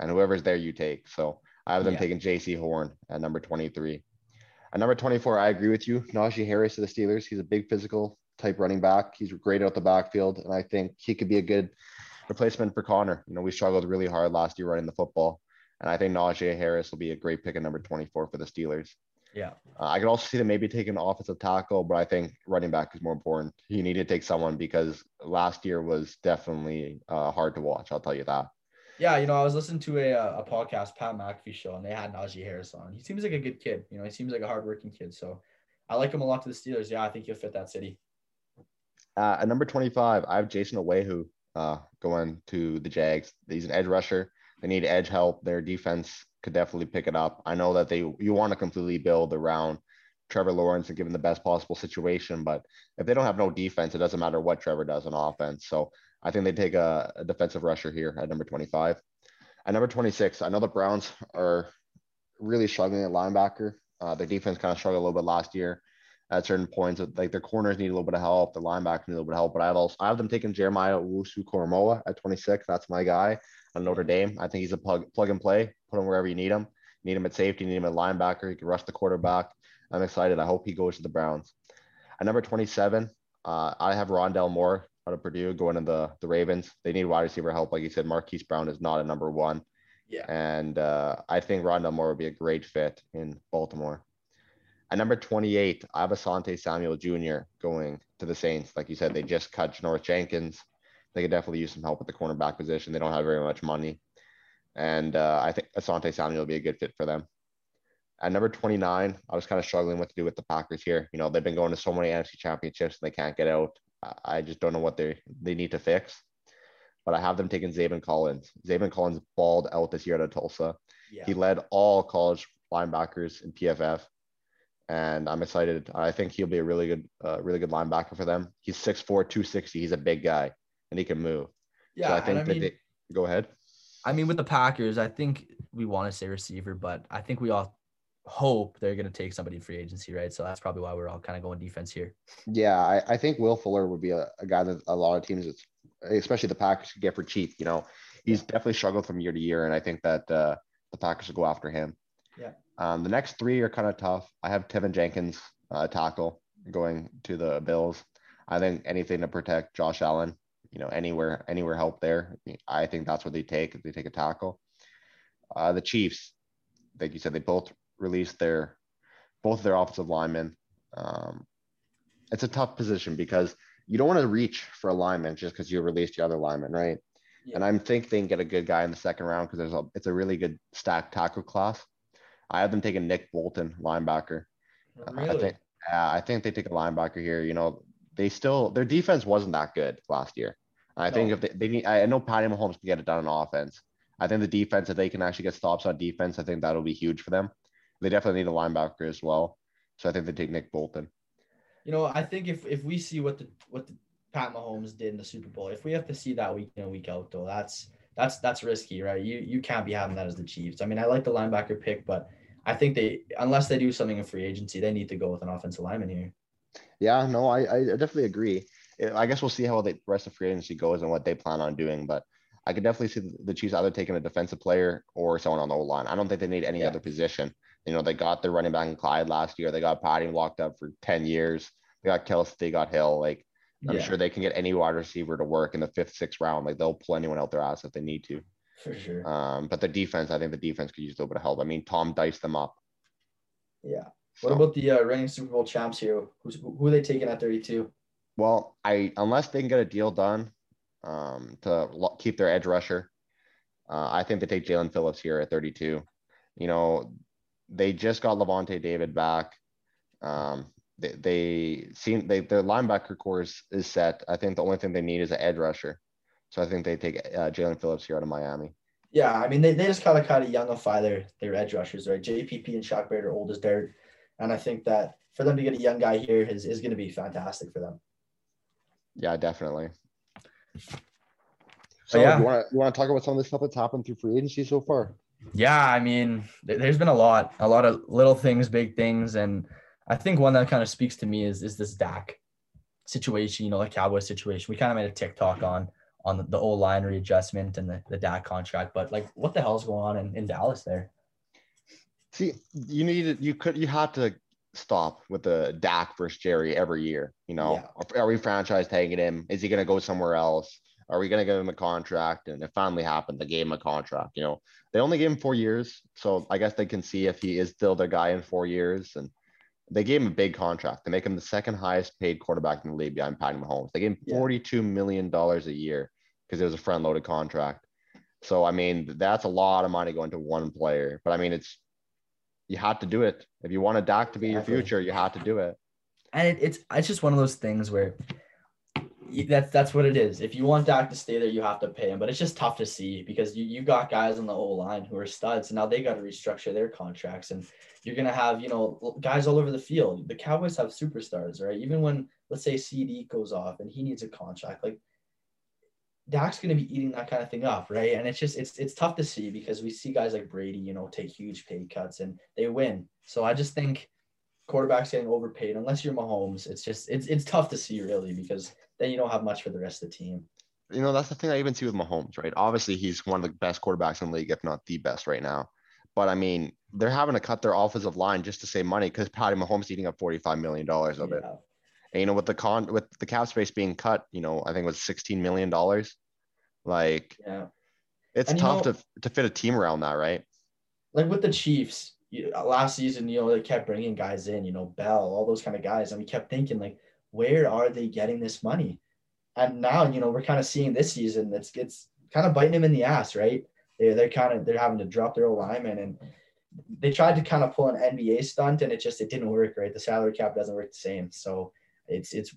and whoever's there, you take. So I have them yeah. taking Jaycee Horn at number 23. At number 24, I agree with you. Najee Harris to the Steelers. He's a big physical type running back. He's great out the backfield, and I think he could be a good replacement for Conner. You know, we struggled really hard last year running the football, and I think Najee Harris will be a great pick at number 24 for the Steelers. Yeah. Uh, I could also see them maybe taking an offensive tackle, but I think running back is more important. You need to take someone because last year was definitely uh, hard to watch. I'll tell you that. Yeah, you know, I was listening to a a podcast, Pat McAfee show, and they had Najee Harris on. He seems like a good kid. You know, he seems like a hardworking kid. So I like him a lot to the Steelers. Yeah, I think he'll fit that city. Uh, at number 25, I have Jayson Oweh uh, going to the Jags. He's an edge rusher. They need edge help. Their defense could definitely pick it up. I know that they you want to completely build around Trevor Lawrence and give him the best possible situation, but if they don't have no defense, it doesn't matter what Trevor does on offense. So I think they take a, a defensive rusher here at number 25. At number 26, I know the Browns are really struggling at linebacker. Uh, their defense kind of struggled a little bit last year at certain points. Like their corners need a little bit of help, the linebackers need a little bit of help. But I have also I have them taking Jeremiah Owusu-Koramoah at 26. That's my guy on Notre Dame. I think he's a plug plug and play. Put him wherever you need him. Need him at safety. Need him at linebacker. He can rush the quarterback. I'm excited. I hope he goes to the Browns. At number 27, uh, I have Rondale Moore out of Purdue going to the the Ravens. They need wide receiver help, like you said. Marquise Brown is not a number one. Yeah. And uh, I think Rondale Moore would be a great fit in Baltimore. At number 28, I have Asante Samuel Jr. going to the Saints. Like you said, they just cut Janoris Jenkins. They could definitely use some help at the cornerback position. They don't have very much money. And uh, I think Asante Samuel will be a good fit for them. At number 29, I was kind of struggling what to do with the Packers here. You know, they've been going to so many NFC championships and they can't get out. I just don't know what they they need to fix. But I have them taking Zaven Collins. Zaven Collins balled out this year at Tulsa. Yeah. He led all college linebackers in PFF and I'm excited. I think he'll be a really good, uh, really good linebacker for them. He's 6'4", 260. He's a big guy, and he can move. Yeah, so I think I mean, they, go ahead. I mean, with the Packers, I think we want to say receiver, but I think we all hope they're going to take somebody in free agency, right? So that's probably why we're all kind of going defense here. Yeah, I, I think Will Fuller would be a, a guy that a lot of teams, especially the Packers, could get for cheap. You know, he's definitely struggled from year to year, and I think that uh, the Packers will go after him. Yeah. Um, the next three are kind of tough. I have Teven Jenkins, uh, tackle, going to the Bills. I think anything to protect Josh Allen, you know, anywhere, anywhere help there. I think that's what they take. They take a tackle. Uh, the Chiefs, like you said, they both released their both their offensive linemen. Um, it's a tough position because you don't want to reach for a lineman just because you released your other lineman, right? Yeah. And I'm think they can get a good guy in the second round because there's a it's a really good stack tackle class. I have them taking Nick Bolton, linebacker. Really? I think, uh, I think they take a linebacker here. You know, they still their defense wasn't that good last year. I no. think if they, they need, I know Patty Mahomes can get it done on offense. I think the defense, if they can actually get stops on defense, I think that'll be huge for them. They definitely need a linebacker as well. So I think they take Nick Bolton. You know, I think if if we see what the what the Pat Mahomes did in the Super Bowl, if we have to see that week in a week out, though, that's that's that's risky, right? You you can't be having that as the Chiefs. I mean, I like the linebacker pick, but I think they unless they do something in free agency, they need to go with an offensive lineman here. Yeah, no, I, I definitely agree. I guess we'll see how the rest of free agency goes and what they plan on doing. But I could definitely see the Chiefs either taking a defensive player or someone on the O line. I don't think they need any yeah. other position. You know, they got their running back in Clyde last year. They got Patty locked up for 10 years. They got Kelce, they got Hill. Like I'm yeah. sure they can get any wide receiver to work in the fifth, sixth round. Like they'll pull anyone out their ass if they need to. For sure. Um, but the defense, I think the defense could use a little bit of help. I mean, Tom diced them up. Yeah. What so, about the uh, reigning Super Bowl champs here? Who's who are they taking at 32? Well, I unless they can get a deal done um, to lo- keep their edge rusher, uh, I think they take Jaelan Phillips here at 32. You know, they just got Lavonte David back. Um, they, they seem they their linebacker corps is set. I think the only thing they need is an edge rusher. So I think they take uh, Jaelan Phillips here out of Miami. Yeah, I mean they, they just kind of kind of youngify their their edge rushers, right? JPP and Shaq Barrett are old as dirt, and I think that for them to get a young guy here is is going to be fantastic for them. Yeah, definitely. So yeah. you want to you want to talk about some of the stuff that's happened through free agency so far? Yeah, I mean, there's been a lot, a lot of little things, big things, and I think one that kind of speaks to me is is this Dak situation, you know, the Cowboys situation. We kind of made a TikTok on on the, old line readjustment and the, the Dak contract, but like, what the hell's going on in, in Dallas there? See, you needed, you could, you had to stop with the Dak versus Jerry every year. You know, yeah. are we franchise tagging him? Is he going to go somewhere else? Are we going to give him a contract? And it finally happened. They gave him a contract. You know, they only gave him four years. So I guess they can see if he is still their guy in four years. And they gave him a big contract. They make him the second highest paid quarterback in the league behind Patty Mahomes. They gave him $42 million a year because it was a front loaded contract. So I mean, that's a lot of money going to one player. But I mean, it's you have to do it if you want a Dak to be exactly. your future. You have to do it. And it, it's it's just one of those things where that's that's what it is. If you want Dak to stay there, you have to pay him. But it's just tough to see because you you got guys on the O line who are studs, and now they got to restructure their contracts, and you're gonna have you know guys all over the field. The Cowboys have superstars, right? Even when let's say CD goes off and he needs a contract, like Dak's gonna be eating that kind of thing up, right? And it's just it's it's tough to see because we see guys like Brady, you know, take huge pay cuts and they win. So I just think quarterbacks getting overpaid unless you're Mahomes. It's just it's it's tough to see really because then you don't have much for the rest of the team. You know, that's the thing I even see with Mahomes, right? Obviously, he's one of the best quarterbacks in the league, if not the best right now. But I mean, they're having to cut their offensive line just to save money because Patty Mahomes eating up $45 million of yeah. it. And, you know, with the con with the cap space being cut, you know, I think it was $16 million. Like, yeah, it's and, tough know, to to fit a team around that, right? Like with the Chiefs, uh, last season, you know, they kept bringing guys in, you know, Bell, all those kind of guys, and we kept thinking like, where are they getting this money? And now, you know, we're kind of seeing this season that's it's kind of biting them in the ass, right? They they're kind of they're having to drop their alignment and they tried to kind of pull an NBA stunt and it just it didn't work, right? The salary cap doesn't work the same. So it's it's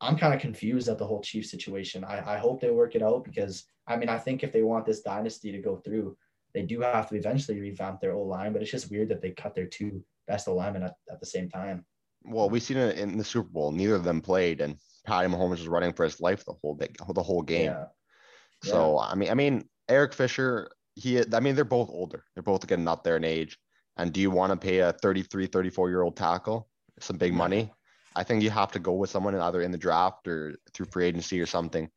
I'm kind of confused at the whole Chief situation. I, I hope they work it out because I mean I think if they want this dynasty to go through, they do have to eventually revamp their O line, but it's just weird that they cut their two best alignment at, at the same time well, we've seen it in the Super Bowl. Neither of them played, and Patty Mahomes was running for his life the whole day, the whole game. Yeah. So yeah. I mean, I mean, Eric Fisher, he, I mean, they're both older. They're both getting up there in age. And do you want to pay a 33, 34 year old tackle some big money? I think you have to go with someone either in the draft or through free agency or something.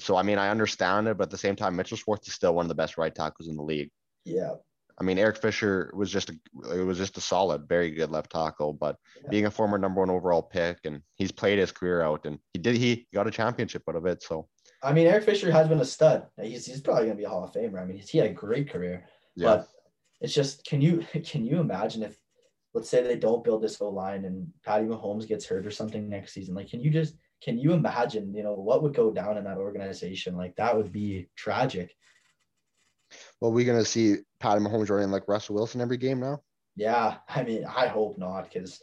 So I mean, I understand it, but at the same time, Mitchell Schwartz is still one of the best right tackles in the league. Yeah. I mean, Eric Fisher was just a it was just a solid, very good left tackle. But yeah. being a former number one overall pick, and he's played his career out, and he did he got a championship out of it. So I mean, Eric Fisher has been a stud. He's he's probably gonna be a Hall of Famer. I mean, he had a great career. Yeah. But it's just can you [LAUGHS] can you imagine if let's say they don't build this O line and Patty Mahomes gets hurt or something next season? Like, can you just can you imagine, you know, what would go down in that organization? Like that would be tragic. Well, we're gonna see Patty Mahomes running like Russell Wilson every game now. Yeah, I mean, I hope not, because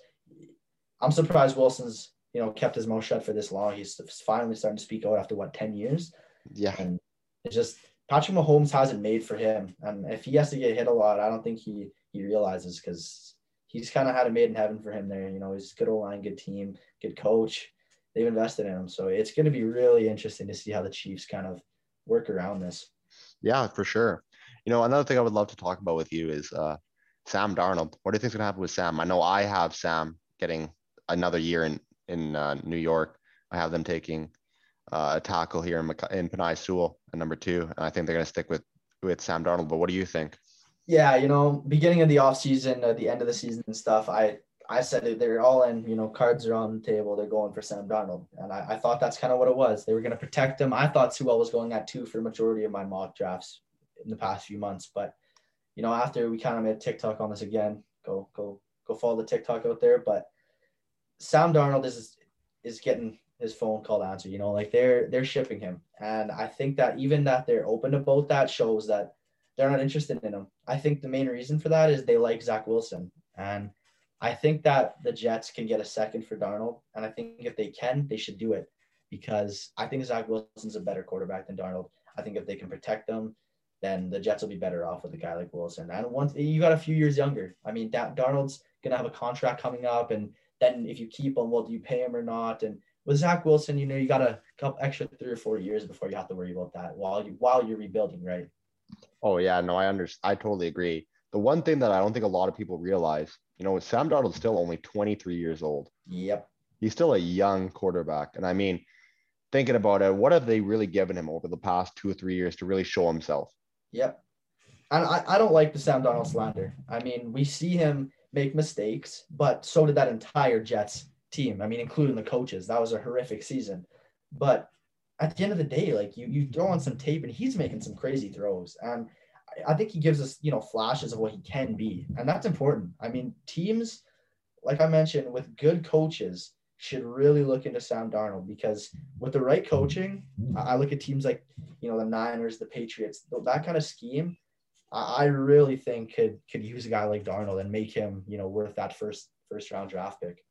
I'm surprised Wilson's you know kept his mouth shut for this long. He's finally starting to speak out after what ten years. Yeah, and it's just Patrick Mahomes hasn't made for him, and if he has to get hit a lot, I don't think he he realizes because he's kind of had it made in heaven for him there. You know, he's good old line, good team, good coach. They've invested in him, so it's going to be really interesting to see how the Chiefs kind of work around this. Yeah, for sure. You know, another thing I would love to talk about with you is uh, Sam Darnold. What do you think is going to happen with Sam? I know I have Sam getting another year in in uh, New York. I have them taking uh, a tackle here in, in Penei Sewell at number two, and I think they're going to stick with with Sam Darnold. But what do you think? Yeah, you know, beginning of the off season, uh, the end of the season and stuff, I I said they're all in. You know, cards are on the table. They're going for Sam Darnold, and I, I thought that's kind of what it was. They were going to protect him. I thought Sewell was going at two for the majority of my mock drafts in the past few months. But you know, after we kind of made TikTok on this again, go go go follow the TikTok out there. But Sam Darnold is is getting his phone call to answer. You know, like they're they're shipping him, and I think that even that they're open about that shows that they're not interested in him. I think the main reason for that is they like Zach Wilson, and I think that the Jets can get a second for Darnold, and I think if they can, they should do it because I think Zach Wilson's a better quarterback than Darnold. I think if they can protect them then the Jets will be better off with a guy like Wilson. And once you got a few years younger, I mean, that Darnold's gonna have a contract coming up, and then if you keep him, well, do you pay him or not? And with Zach Wilson, you know, you got a couple extra three or four years before you have to worry about that while you while you're rebuilding, right? Oh yeah, no, I understand. I totally agree. The one thing that I don't think a lot of people realize, you know, Sam Darnold's still only 23 years old. Yep. He's still a young quarterback, and I mean, thinking about it, what have they really given him over the past two or three years to really show himself? Yep. And I, I don't like the Sam Darnold slander. I mean, we see him make mistakes, but so did that entire Jets team. I mean, including the coaches. That was a horrific season. But at the end of the day, like you you throw on some tape and he's making some crazy throws. And I think he gives us, you know, flashes of what he can be. And that's important. I mean, teams, like I mentioned, with good coaches, should really look into Sam Darnold because with the right coaching, I look at teams like you know the Niners, the Patriots, that kind of scheme. I really think could could use a guy like Darnold and make him you know worth that first first round draft pick.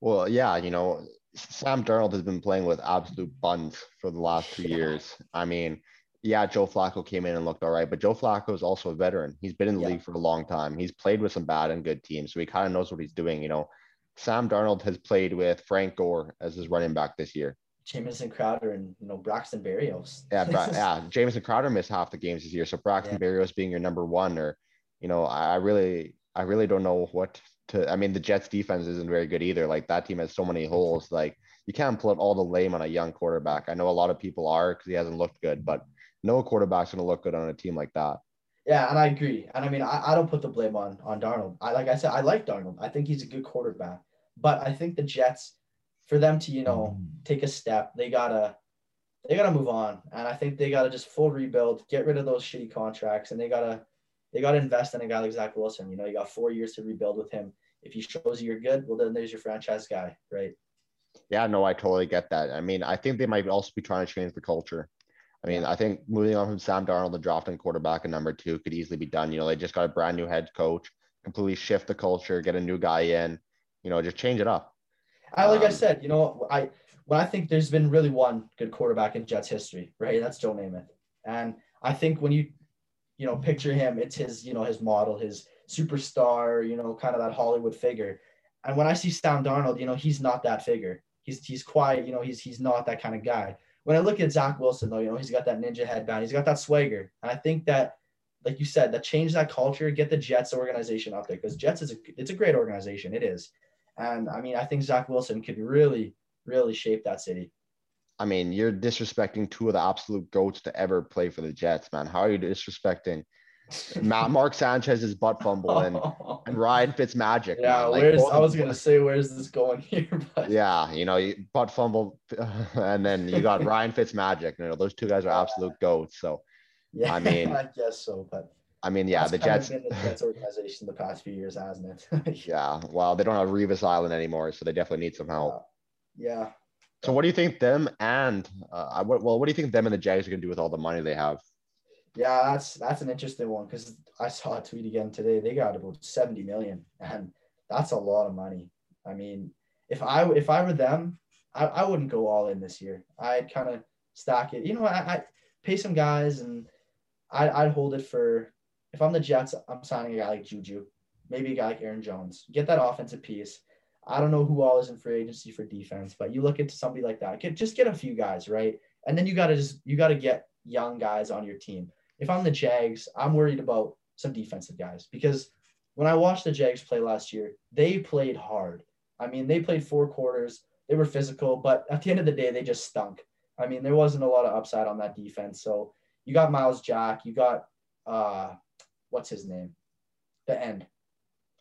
Well, yeah, you know, Sam Darnold has been playing with absolute buns for the last two years. I mean, yeah, Joe Flacco came in and looked all right, but Joe Flacco is also a veteran. He's been in the yeah. league for a long time. He's played with some bad and good teams, so he kind of knows what he's doing. You know, Sam Darnold has played with Frank Gore as his running back this year. Jamison Crowder and you know Braxton Berrios. yeah, Bra- [LAUGHS] yeah. Jamison Crowder missed half the games this year, so Braxton yeah. Berrios being your number one, or you know, I really, I really don't know what to. I mean, the Jets defense isn't very good either. Like that team has so many holes. Like you can't put all the lame on a young quarterback. I know a lot of people are because he hasn't looked good, but no quarterback's to look good on a team like that. Yeah, and I agree. And I mean, I, I don't put the blame on on Darnold. I like I said, I like Darnold. I think he's a good quarterback. But I think the Jets, for them to, you know, take a step, they gotta they gotta move on. And I think they gotta just full rebuild, get rid of those shitty contracts, and they gotta they gotta invest in a guy like Zach Wilson. You know, you got four years to rebuild with him. If he shows you you're good, well then there's your franchise guy, right? Yeah, no, I totally get that. I mean, I think they might also be trying to change the culture. I mean, I think moving on from Sam Darnold and drafting quarterback at number two could easily be done. You know, they just got a brand new head coach, completely shift the culture, get a new guy in, you know, just change it up. I like um, I said, you know, I when I think there's been really one good quarterback in Jets history, right? That's Joe Namath. And I think when you, you know, picture him, it's his, you know, his model, his superstar, you know, kind of that Hollywood figure. And when I see Sam Darnold, you know, he's not that figure. He's he's quiet, you know, he's he's not that kind of guy when I look at Zach Wilson, though, you know, he's got that ninja headband, he's got that swagger. And I think that, like you said, that change that culture, get the Jets organization up there because Jets is a it's a great organization. It is. And I mean, I think Zach Wilson could really, really shape that city. I mean, you're disrespecting two of the absolute goats to ever play for the Jets, man. How are you disrespecting [LAUGHS] Mark Sanchez's butt fumble and, oh. and Ryan Fitzmagic. Yeah, like, where's I was gonna say where's this going here, [LAUGHS] but yeah, you know, you, butt fumble, [LAUGHS] and then you got Ryan Fitzmagic. You know, those two guys are absolute goats. So, yeah, I mean, I guess so, but I mean, yeah, the Jets. Been the Jets organization the past few years, hasn't it? yeah, well, they don't have Revis Island anymore, so they definitely need some help. Yeah. yeah. So, what do you think them and uh, what, well, what do you think them and the Jags are gonna do with all the money they have? Yeah, that's that's an interesting one because I saw a tweet again today. They got about 70 million, and that's a lot of money. I mean, if I if I were them, I, I wouldn't go all in this year. I'd kind of stack it. You know, I, I pay some guys and I, I'd hold it for if I'm the Jets, I'm signing a guy like Juju, maybe a guy like Aaron Jones. Get that offensive piece. I don't know who all is in free agency for defense, but you look into somebody like that. Get just get a few guys, right? And then you gotta just you gotta get young guys on your team if I'm the Jags, I'm worried about some defensive guys because when I watched the Jags play last year, they played hard. I mean, they played four quarters, they were physical, but at the end of the day, they just stunk. I mean, there wasn't a lot of upside on that defense. So you got Myles Jack, you got uh what's his name? The end.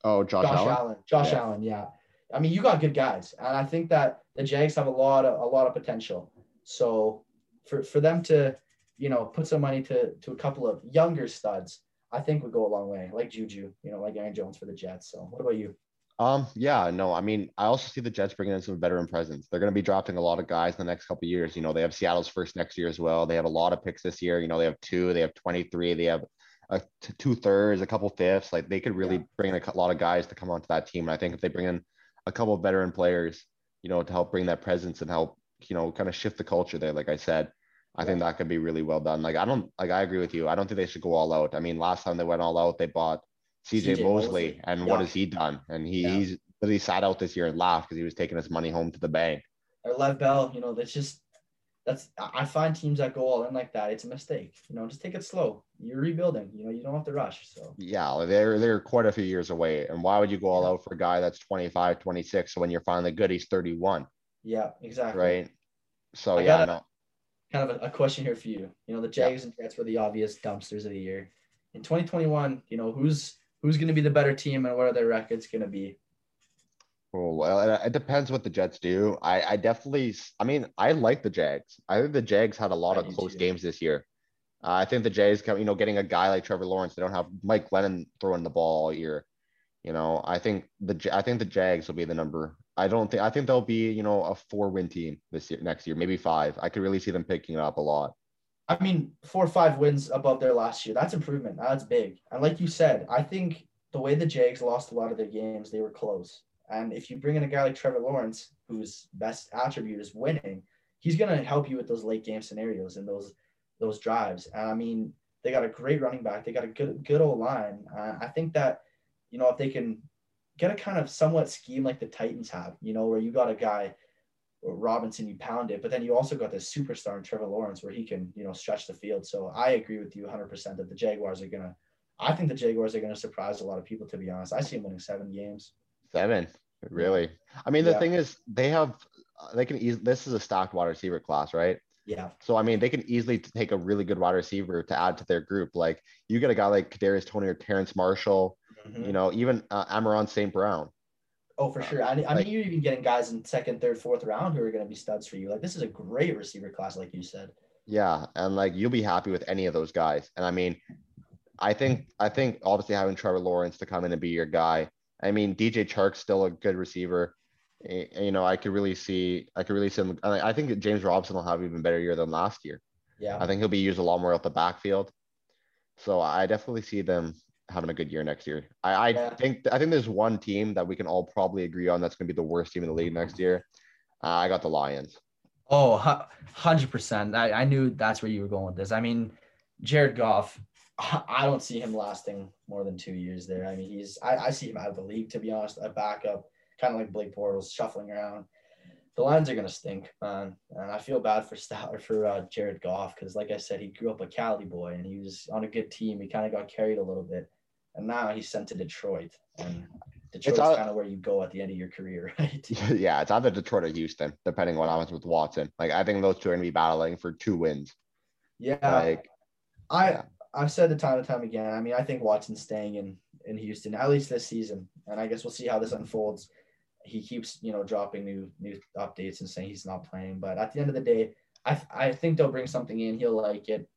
Oh, Josh, Josh Allen. Allen. Josh yeah. Allen, yeah. I mean, you got good guys, and I think that the Jags have a lot of a lot of potential. So for for them to you know, put some money to to a couple of younger studs, I think would go a long way, like Juju, you know, like Aaron Jones for the Jets. So, what about you? Um, yeah, no, I mean, I also see the Jets bringing in some veteran presence. They're going to be drafting a lot of guys in the next couple years. You know, they have Seattle's first next year as well. They have a lot of picks this year. You know, they have two, they have 23, they have a two thirds, a couple fifths. Like they could really yeah. bring in a lot of guys to come onto that team. And I think if they bring in a couple of veteran players, you know, to help bring that presence and help, you know, kind of shift the culture there, like I said, I think that could be really well done. Like I don't like I agree with you. I don't think they should go all out. I mean, last time they went all out, they bought CJ, Mosley, Mosley, and yeah. what has he done? And he, yeah. he's really sat out this year and laughed because he was taking his money home to the bank. Or Lev Bell, you know, that's just that's I find teams that go all in like that, it's a mistake. You know, just take it slow. You're rebuilding. You know, you don't have to rush. So yeah, they're they're quite a few years away. And why would you go all out for a guy that's 25, 26? So when you're finally good, he's 31. Yeah, exactly. Right. So I yeah, no kind of a, a, question here for you. You know, the Jags yeah. and Jets were the obvious dumpsters of the year. In 2021, you know, who's who's going to be the better team and what are their records going to be? Oh, well, it, it, depends what the Jets do. I, I definitely, I mean, I like the Jags. I think the Jags had a lot I of close too. games this year. Uh, I think the Jags, you know, getting a guy like Trevor Lawrence, they don't have Mike Glennon throwing the ball all year. You know, I think the I think the Jags will be the number. I don't think I think they'll be you know a four win team this year next year, maybe five. I could really see them picking it up a lot. I mean, four or five wins above their last year. That's improvement. That's big. And like you said, I think the way the Jags lost a lot of their games, they were close. And if you bring in a guy like Trevor Lawrence, whose best attribute is winning, he's going to help you with those late game scenarios and those those drives. And I mean, they got a great running back. They got a good good old line. Uh, I think that you know if they can get a kind of somewhat scheme like the Titans have, you know, where you got a guy Robinson, you pound it, but then you also got this superstar in Trevor Lawrence where he can, you know, stretch the field. So I agree with you 100% that the Jaguars are going to, I think the Jaguars are going to surprise a lot of people, to be honest. I see them winning seven games. Seven, really? I mean, the yeah. thing is, they have, they can, easily, this is a stocked wide receiver class, right? Yeah. So I mean, they can easily take a really good wide receiver to add to their group. Like you get a guy like Kadarius Toney or Terrace Marshall, mm-hmm. you know, even uh, Amon-Ra St. Brown. Oh, for sure. I, I mean, you're even getting guys in second, third, fourth round who are going to be studs for you. Like this is a great receiver class, like you said. Yeah, and like you'll be happy with any of those guys. And I mean, I think I think obviously having Trevor Lawrence to come in and be your guy. I mean, DJ Chark's still a good receiver. You know, I could really see I could really see him. I think James Robinson will have even better year than last year. Yeah, I think he'll be used a lot more at the backfield. So I definitely see them having a good year next year. I, I yeah. think I think there's one team that we can all probably agree on that's going to be the worst team in the league next year. Uh, I got the Lions. Oh, 100%. I, I knew that's where you were going with this. I mean, Jared Goff, I don't see him lasting more than two years there. I mean, he's I, I see him out of the league, to be honest, a backup, kind of like Blake Bortles, shuffling around. The Lions are gonna stink, man, and I feel bad for Stout for uh, Jared Goff because, like I said, he grew up a Cali boy and he was on a good team. He kind of got carried a little bit, and now he's sent to Detroit, and Detroit's kind of where you go at the end of your career, [LAUGHS] right? [LAUGHS] Yeah, it's either Detroit or Houston, depending on what happens with Watson. Like I think those two are gonna be battling for two wins. Yeah, like I yeah. I've said it time and time again. I mean, I think Watson's staying in in Houston at least this season, and I guess we'll see how this unfolds. He keeps you know dropping new new updates and saying he's not playing, but at the end of the day, I I think they'll bring something in. He'll like it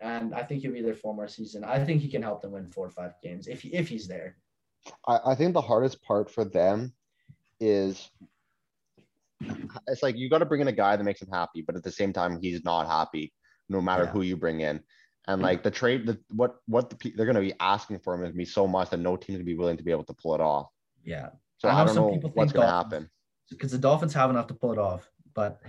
and I think he'll be there for more season. I think he can help them win four or five games if he, if he's there. I, I think the hardest part for them is it's like you got to bring in a guy that makes him happy, but at the same time he's not happy no matter yeah. who you bring in. And like the trade, the what what the, they're going to be asking for him is be so much that no team's going to be willing to be able to pull it off. Yeah. So I, I don't know what's going to happen because the Dolphins have enough to pull it off, but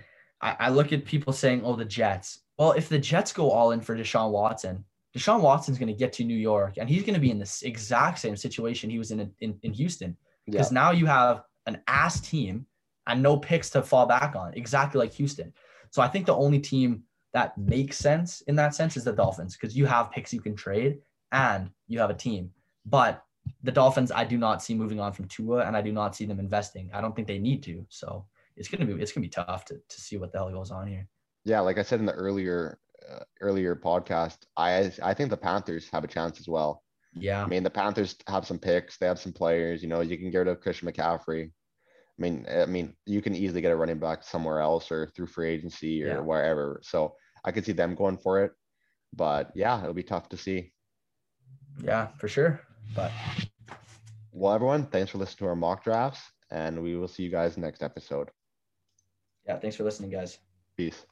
I, I look at people saying, "Oh, the Jets." Well, if the Jets go all in for Deshaun Watson, Deshaun Watson's going to get to New York and he's going to be in this exact same situation he was in in, in Houston. Because yeah. now you have an ass team and no picks to fall back on, exactly like Houston. So I think the only team that makes sense in that sense is the Dolphins because you have picks you can trade and you have a team. But the Dolphins, I do not see moving on from Tua and I do not see them investing. I don't think they need to. So it's gonna be it's gonna be tough to, to see what the hell goes on here yeah, like I said in the earlier uh, earlier podcast, I I think the Panthers have a chance as well. Yeah, I mean the Panthers have some picks, they have some players. You know, you can get rid of Christian McCaffrey. I mean, I mean, you can easily get a running back somewhere else or through free agency or yeah. wherever. So I could see them going for it, but yeah, it'll be tough to see. Yeah, for sure. But well, everyone, thanks for listening to our mock drafts, and we will see you guys next episode. Yeah, thanks for listening, guys. Peace.